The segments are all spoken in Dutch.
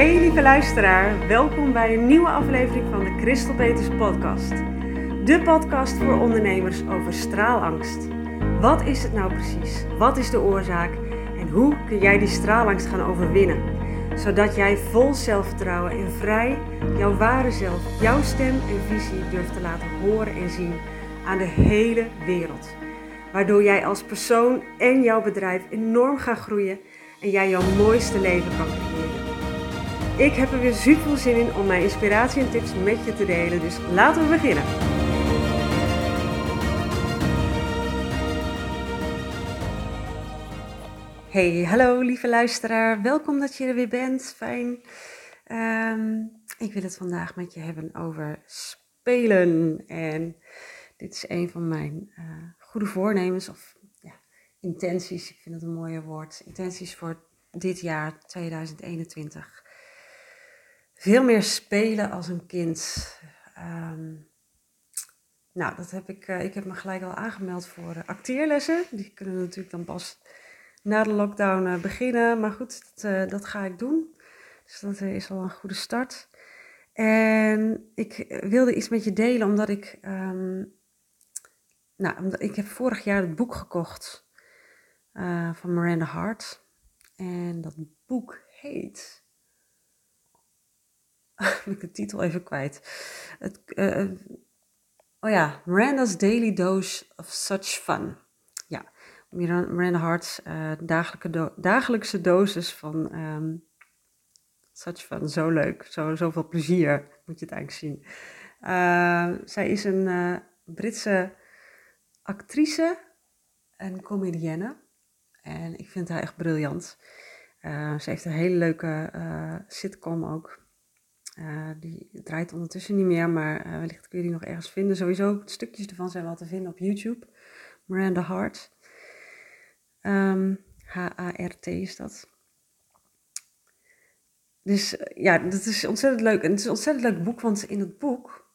Hey lieve luisteraar, welkom bij een nieuwe aflevering van de Crystal Peters podcast. De podcast voor ondernemers over straalangst. Wat is het nou precies? Wat is de oorzaak? En hoe kun jij die straalangst gaan overwinnen? Zodat jij vol zelfvertrouwen en vrij jouw ware zelf, jouw stem en visie durft te laten horen en zien aan de hele wereld. Waardoor jij als persoon en jouw bedrijf enorm gaan groeien en jij jouw mooiste leven kan. Ik heb er weer super veel zin in om mijn inspiratie en tips met je te delen, dus laten we beginnen. Hey, hallo lieve luisteraar, welkom dat je er weer bent. Fijn. Ehm, ik wil het vandaag met je hebben over spelen. En dit is een van mijn uh, goede voornemens of ja, intenties. Ik vind het een mooie woord. Intenties voor dit jaar 2021 veel meer spelen als een kind. Ehm, nou, dat heb ik, uh, ik heb me gelijk al aangemeld voor uh, acteerlessen. Die kunnen natuurlijk dan pas na de lockdown uh, beginnen. Maar goed, dat, dat, ga ik doen. Dus dat is al een goede start. En ik wilde iets met je delen, omdat ik. Um, nou, omdat ik heb vorig jaar het boek gekocht van Miranda Hart. En dat boek heet ben ik de titel even kwijt. Het, uh, oh ja, Miranda's Daily Dose of Such Fun. Ja, Miranda Hart's uh, dagelijkse, dosis van um, Such Fun. Zo leuk, zo, zoveel plezier moet je het eigenlijk zien. Zij is een Britse actrice en comedienne. En ik vind haar echt briljant. ze heeft een hele leuke sitcom ook. Uh, die draait ondertussen niet meer, maar uh, wellicht kun je die nog ergens vinden. Sowieso, stukjes ervan zijn wel te vinden op YouTube. Miranda Hart. H-A-R-T is dat. Dus uh, ja, dat is ontzettend leuk. En het is een ontzettend leuk boek, want in het boek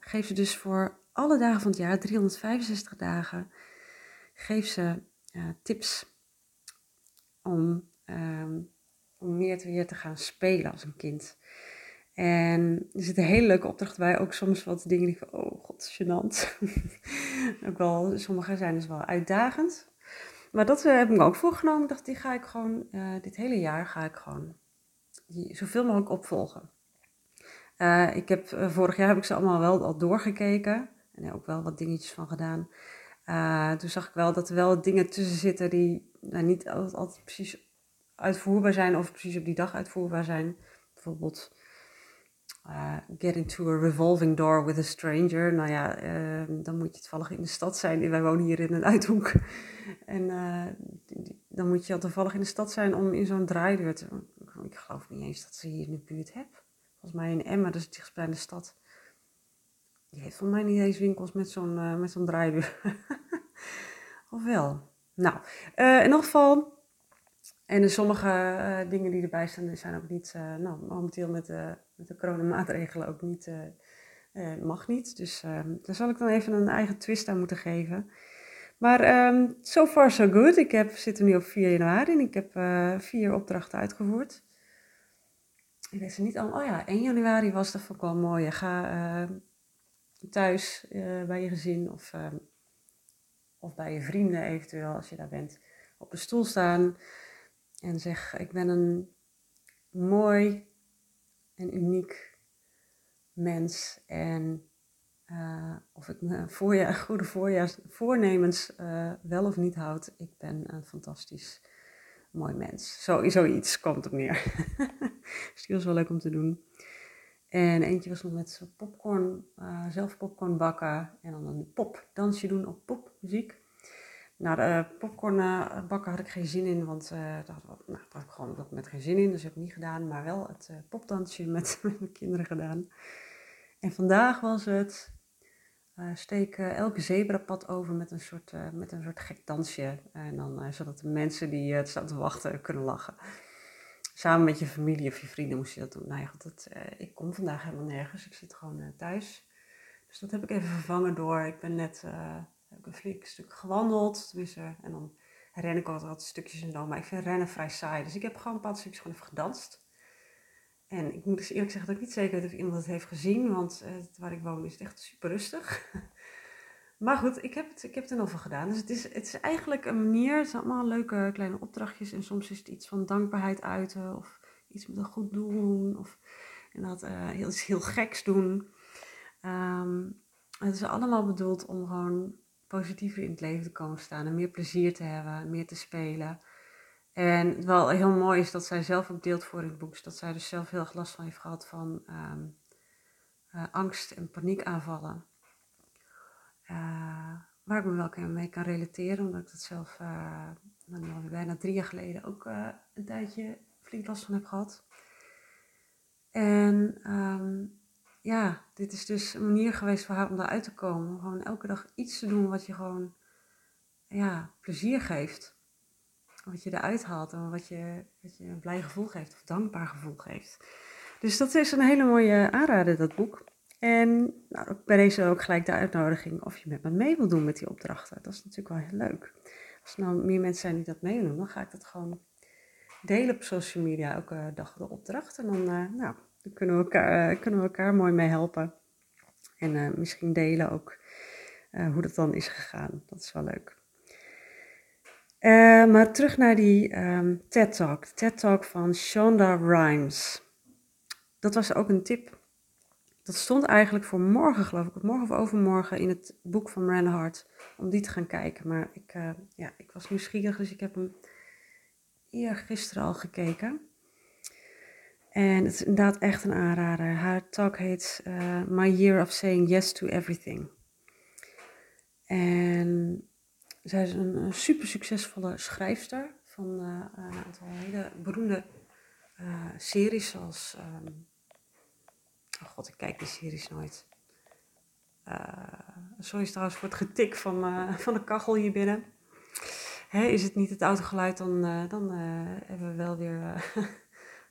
geeft ze dus voor alle dagen van het jaar, 365 dagen, geeft ze tips om um, om meer te, weer te gaan spelen als een kind. En er zit een hele leuke opdracht bij. Ook soms wat dingen die van, oh god, gênant. ook wel, sommige zijn dus wel uitdagend. Maar dat uh, heb ik me ook voorgenomen. Ik dacht, die ga ik gewoon, uh, dit hele jaar ga ik gewoon zoveel mogelijk opvolgen. Uh, ik heb, vorig jaar heb ik ze allemaal wel al doorgekeken. En ook wel wat dingetjes van gedaan. toen zag ik wel dat er wel dingen tussen zitten die nou, niet altijd, altijd precies uitvoerbaar zijn of precies op die dag uitvoerbaar zijn. Bijvoorbeeld uh, get into a revolving door with a stranger. Nou ja, uh, dan moet je toevallig in de stad zijn. Wij wonen hier in een uithoek. En uh, dan moet je toevallig in de stad zijn om in zo'n draaideur te... Ik geloof niet eens dat ze hier in de buurt hebben. Volgens mij in Emma, dat is het de stad. Die heeft volgens mij niet eens winkels met zo'n met zo'n draaideur. of wel? Nou, in ieder geval en sommige uh, dingen die erbij staan, zijn ook niet, uh, nou, momenteel met de, met de coronamaatregelen ook niet, uh, mag niet. Dus ehm, daar zal ik dan even een eigen twist aan moeten geven. Maar um, so far so good. Ik heb, zit er nu op 4 januari en ik heb vier opdrachten uitgevoerd. Ik weet ze niet al. Oh ja, 1 januari was dat ook wel mooi. Ga ehm, thuis bij je gezin of, of bij je vrienden eventueel, als je daar bent, op de stoel staan en zeg, ik ben een mooi en uniek mens. En uh, of ik me voorjaar, goede voorjaars, voornemens uh, wel of niet houd, ik ben een fantastisch mooi mens. Zo, zoiets komt op neer. dus was wel leuk om te doen. En eentje was nog met popcorn, uh, zelf popcorn bakken en dan een popdansje doen op popmuziek. Nou, de popcorn eh, bakken had ik geen zin in, want uh, daar, nou, had ik gewoon ook met geen zin in. Dus heb ik niet gedaan, maar wel het uh, popdansje met, mijn kinderen gedaan. En vandaag was het uh, steken elke zebrapad over met een soort, met een soort gek dansje. En dan, zodat de mensen die het staan te wachten kunnen lachen. Samen met je familie of je vrienden moest je dat doen. Nou ja, dat, ik kom vandaag helemaal nergens. Ik zit gewoon thuis. Dus dat heb ik even vervangen door. Ik ben net heb ik een flink stuk gewandeld. en dan ren ik altijd stukjes en dan, maar ik vind rennen vrij saai. Dus ik heb gewoon een paar stukjes gewoon even gedanst. En ik moet dus eerlijk zeggen dat ik niet zeker weet of iemand het heeft gezien, want uh, waar ik woon is het echt super rustig. maar goed, ik heb het, ik heb het er nog van gedaan. Dus het is, het is eigenlijk een manier, het zijn allemaal leuke kleine opdrachtjes. En soms is het iets van dankbaarheid uiten of iets met een goed doen. Of dat uh, iets heel geks doen. Um, het is allemaal bedoeld om gewoon positiever in het leven te komen staan en meer plezier te hebben, meer te spelen. En wel heel mooi is dat zij zelf ook deelt voor in het boek, dat zij dus zelf heel erg last van heeft gehad van um, uh, angst en paniekaanvallen. Uh, waar ik me wel mee kan relateren, omdat ik dat zelf uh, alweer bijna drie jaar geleden ook een tijdje flink last van heb gehad. En um, ja, dit is dus een manier geweest voor haar om daaruit te komen. Gewoon elke dag iets te doen wat je gewoon ja, plezier geeft. Wat je eruit haalt en wat je, wat je een blij gevoel geeft of dankbaar gevoel geeft. Dus dat is een hele mooie aanrader, dat boek. En nou, bij deze ook gelijk de uitnodiging of je met me mee wil doen met die opdrachten. Dat is natuurlijk wel heel leuk. Als er nou meer mensen zijn die dat meedoen, dan ga ik dat gewoon delen op social media. Elke dag de opdracht. En dan, uh, nou, dan kunnen we elkaar, uh, kunnen elkaar mooi mee helpen. En uh, misschien delen ook hoe dat dan is gegaan. Dat is wel leuk. maar terug naar die um, TED Talk. De TED Talk van Shonda Rhimes. Dat was ook een tip. Dat stond eigenlijk voor morgen, geloof ik, morgen of overmorgen in het boek van Miranda Hart, om die te gaan kijken. Maar ik, ja, ik was nieuwsgierig, dus ik heb hem gisteren al gekeken. En het is inderdaad echt een aanrader. Haar talk heet uh, My Year of Saying Yes to Everything. En zij is een, super succesvolle schrijfster van uh, een aantal hele beroemde uh, series zoals... Um, oh god, ik kijk die series nooit. sorry trouwens voor het getik van, van de kachel hier binnen. Hè, is het niet het autogeluid, dan, dan hebben we wel weer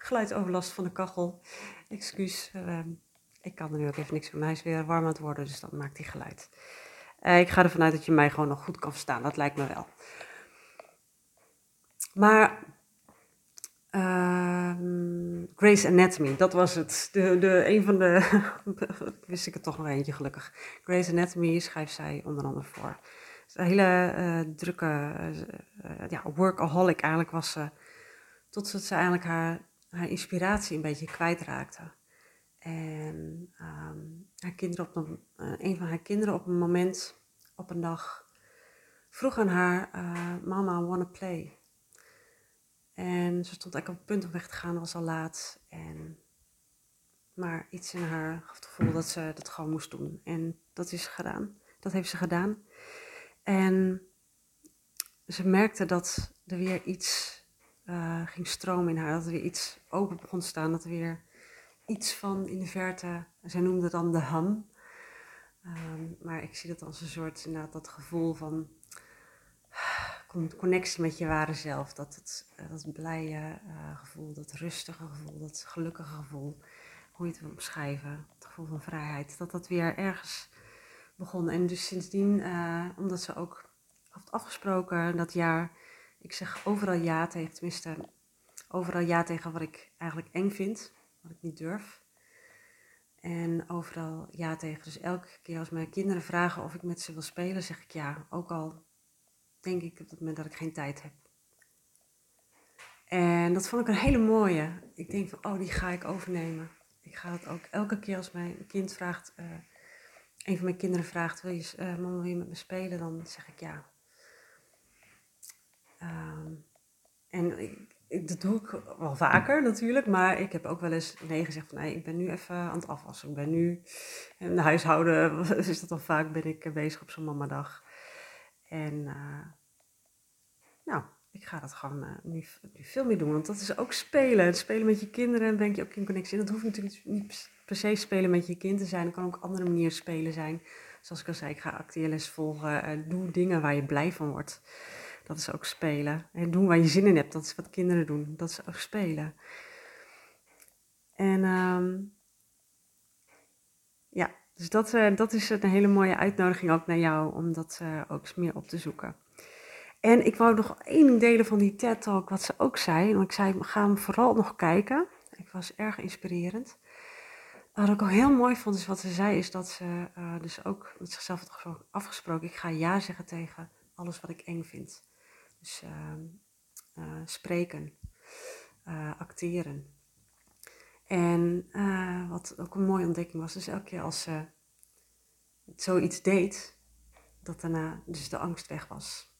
geluidsoverlast van de kachel. Excuus, uh, ik kan er nu ook even niks van. Hij is weer warm aan het worden, dus dan maakt hij geluid. Uh, ik ga ervan uit dat je mij gewoon nog goed kan verstaan. Dat lijkt me wel. Maar uh, Grace Anatomy, dat was het. De, de, een van de. wist ik er toch nog eentje, gelukkig. Grace Anatomy schrijft zij onder andere voor. Is een hele uh, drukke uh, ja, workaholic eigenlijk was ze. Totdat ze eigenlijk haar haar inspiratie een beetje kwijtraakte. En ehm, haar kinderen op een, uh, een van haar kinderen op een moment, op een dag, vroeg aan haar: uh, Mama, wanna play? En ze stond eigenlijk op het punt om weg te gaan, was al laat. En, maar iets in haar gaf het gevoel dat ze dat gewoon moest doen. En dat is gedaan. Dat heeft ze gedaan. En ze merkte dat er weer iets uh, ging stromen in haar. Dat er weer iets open begon te staan. Dat er weer iets van in de verte, zij noemde het dan de ham. Um, maar ik zie dat als een soort, inderdaad, dat gevoel van connectie met je ware zelf. Dat, het, eh, dat blije gevoel, dat rustige gevoel, dat gelukkige gevoel. Hoe je het wil omschrijven. Het gevoel van vrijheid. Dat dat weer ergens begon. En dus sindsdien, omdat ze ook had afgesproken dat jaar ik zeg overal ja tegen, tenminste overal ja tegen wat ik eigenlijk eng vind, wat ik niet durf. En overal ja tegen. Dus elke keer als mijn kinderen vragen of ik met ze wil spelen, zeg ik ja. Ook al denk ik op het moment dat ik geen tijd heb. En dat vond ik een hele mooie. Ik denk van, oh, die ga ik overnemen. Ik ga het ook elke keer als mijn kind vraagt, uh, een van mijn kinderen vraagt, wil je, uh, mama, wil je met me spelen? Dan zeg ik ja. Ehm, en ik, dat doe ik wel vaker natuurlijk, maar ik heb ook wel eens nee gezegd van nee, ik ben nu even aan het afwassen. Ik ben nu in de huishouden, is dat al vaak, ben ik bezig op zo'n mamadag. En uh, nou, ik ga dat gewoon uh, nu, veel meer doen, want dat is ook spelen. Spelen met je kinderen, en ben je ook in connectie. En dat hoeft natuurlijk niet per se spelen met je kind te zijn, het kan ook andere manieren spelen zijn. Zoals ik al zei, ik ga acteerles volgen, doe dingen waar je blij van wordt. Dat is ook spelen. En doen waar je zin in hebt. Dat is wat kinderen doen. Dat is ook spelen. En um, ja, dus dat, uh, dat is een hele mooie uitnodiging ook naar jou om dat uh, ook meer op te zoeken. En ik wou nog één delen van die TED Talk, wat ze ook zei. Want ik zei, ga hem vooral nog kijken. Ik was erg inspirerend. Wat ik ook heel mooi vond, is wat ze zei, is dat ze uh, dus ook met zichzelf had afgesproken. Ik ga ja zeggen tegen alles wat ik eng vind. Dus uh, spreken, uh, acteren. En wat ook een mooie ontdekking was, dus elke keer als ze zoiets deed, dat daarna dus de angst weg was.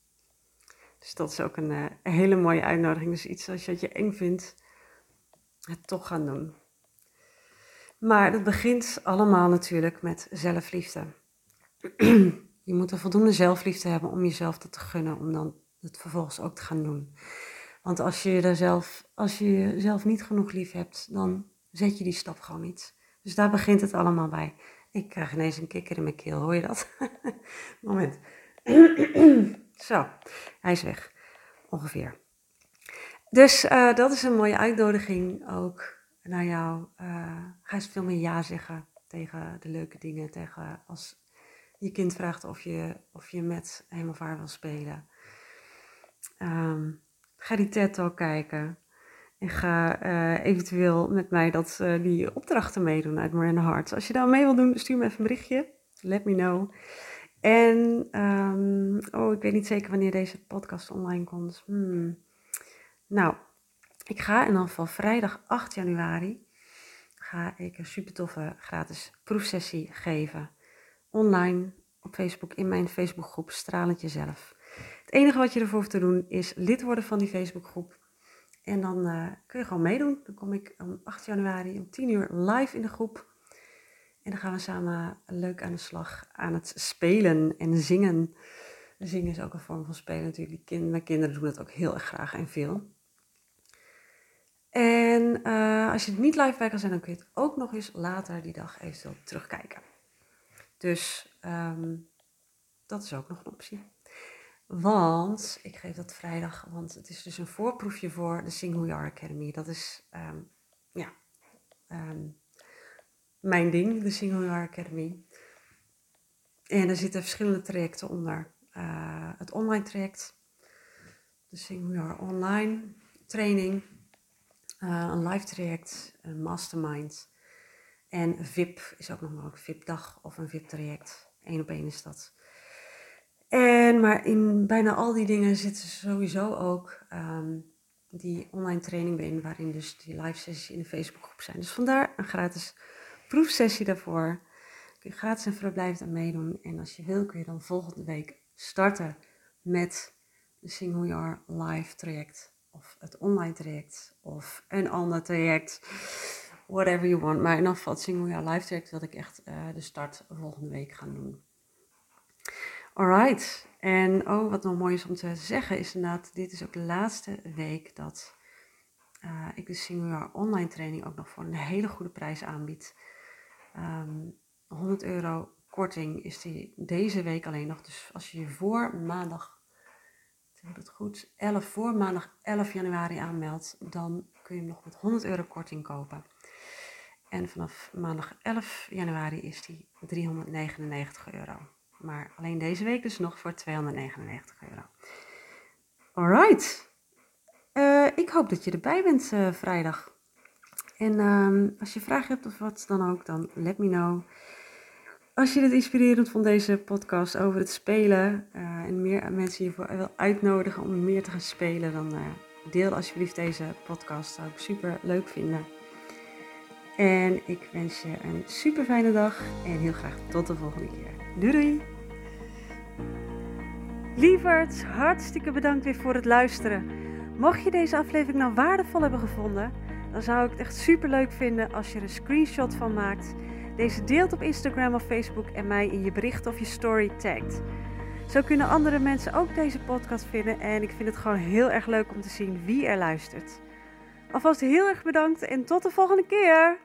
Dus dat is ook een, een hele mooie uitnodiging. Dus iets als je, wat je eng vindt, het toch gaan doen. Maar het begint allemaal natuurlijk met zelfliefde. je moet er voldoende zelfliefde hebben om jezelf dat te gunnen, om dan het vervolgens ook te gaan doen. Want als je, er zelf, als je jezelf niet genoeg lief hebt, dan zet je die stap gewoon niet. Dus daar begint het allemaal bij. Ik krijg ineens een kikker in mijn keel, hoor je dat? Moment. Zo, hij is weg. Ongeveer. Dus uh, dat is een mooie uitnodiging ook naar jou. Uh, ga eens veel meer ja zeggen tegen de leuke dingen. Tegen als je kind vraagt of je, of je met hem of haar wil spelen. Um, ga die TED Talk kijken. En ga uh, eventueel met mij dat, uh, die opdrachten meedoen uit Marine Hearts. Als je daar mee wil doen, stuur me even een berichtje. Let me know. En, um, oh, ik weet niet zeker wanneer deze podcast online komt. Hmm. Nou, ik ga in ieder geval vrijdag 8 januari ga ik een super toffe gratis proefsessie geven. Online op Facebook in mijn Facebookgroep Stralend Jezelf. Het enige wat je ervoor hoeft te doen is lid worden van die Facebookgroep. En dan uh, kun je gewoon meedoen. Dan kom ik om 8 januari om 10 uur live in de groep. En dan gaan we samen leuk aan de slag aan het spelen en zingen. Zingen is ook een vorm van spelen natuurlijk. mijn kinderen doen dat ook heel erg graag en veel. En uh, als je het niet live bij kan zijn, dan kun je het ook nog eens later die dag eventueel terugkijken. Dus um, dat is ook nog een optie. Want ik geef dat vrijdag, want het is dus een voorproefje voor de Sing Who You Are Academy. Dat is um, ja, um, mijn ding, de Sing Who You Are Academy. En er zitten verschillende trajecten onder. Uh, het online traject, de Sing Who You Are Online training uh, een live traject, een mastermind. En VIP is ook nog mogelijk, VIP-dag of een VIP-traject. Eén op één is dat. En, maar in bijna al die dingen zitten sowieso ook um, die online training in, waarin dus die live sessies in de Facebookgroep zijn. Dus vandaar een gratis proefsessie daarvoor. Kun je gratis en vrijblijvend aan meedoen. En als je wil kun je dan volgende week starten met de Sing Who You Are live traject of het online traject of een ander traject. Whatever you want. Maar in geval het Single Live traject wil ik echt uh, de start volgende week gaan doen. Alright. En oh, wat nog mooi is om te zeggen is inderdaad, dit is ook de laatste week dat uh, ik de Singular online training ook nog voor een hele goede prijs aanbied. Um, ehm, 100 euro korting is die deze week alleen nog. Dus als je je voor maandag het goed, 11 voor maandag 11 januari aanmeldt, dan kun je hem nog met 100 euro korting kopen. En vanaf maandag 11 januari is die 399 euro. Maar alleen deze week dus nog voor 299 euro. Alright. Uh, ik hoop dat je erbij bent uh, vrijdag. En uh, als je vragen hebt of wat dan ook, dan let me know. Als je het inspirerend vond, deze podcast over het spelen uh, en meer mensen hiervoor wil uitnodigen om meer te gaan spelen, dan deel alsjeblieft deze podcast. Zou ik super leuk vinden. En ik wens je een super fijne dag en heel graag tot de volgende keer. Doei doei! Lieverds, hartstikke bedankt weer voor het luisteren. Mocht je deze aflevering nou waardevol hebben gevonden, dan zou ik het echt super leuk vinden als je er een screenshot van maakt deze deelt op Instagram of Facebook en mij in je bericht of je story tagt. Zo kunnen andere mensen ook deze podcast vinden en ik vind het gewoon heel erg leuk om te zien wie er luistert. Alvast heel erg bedankt en tot de volgende keer!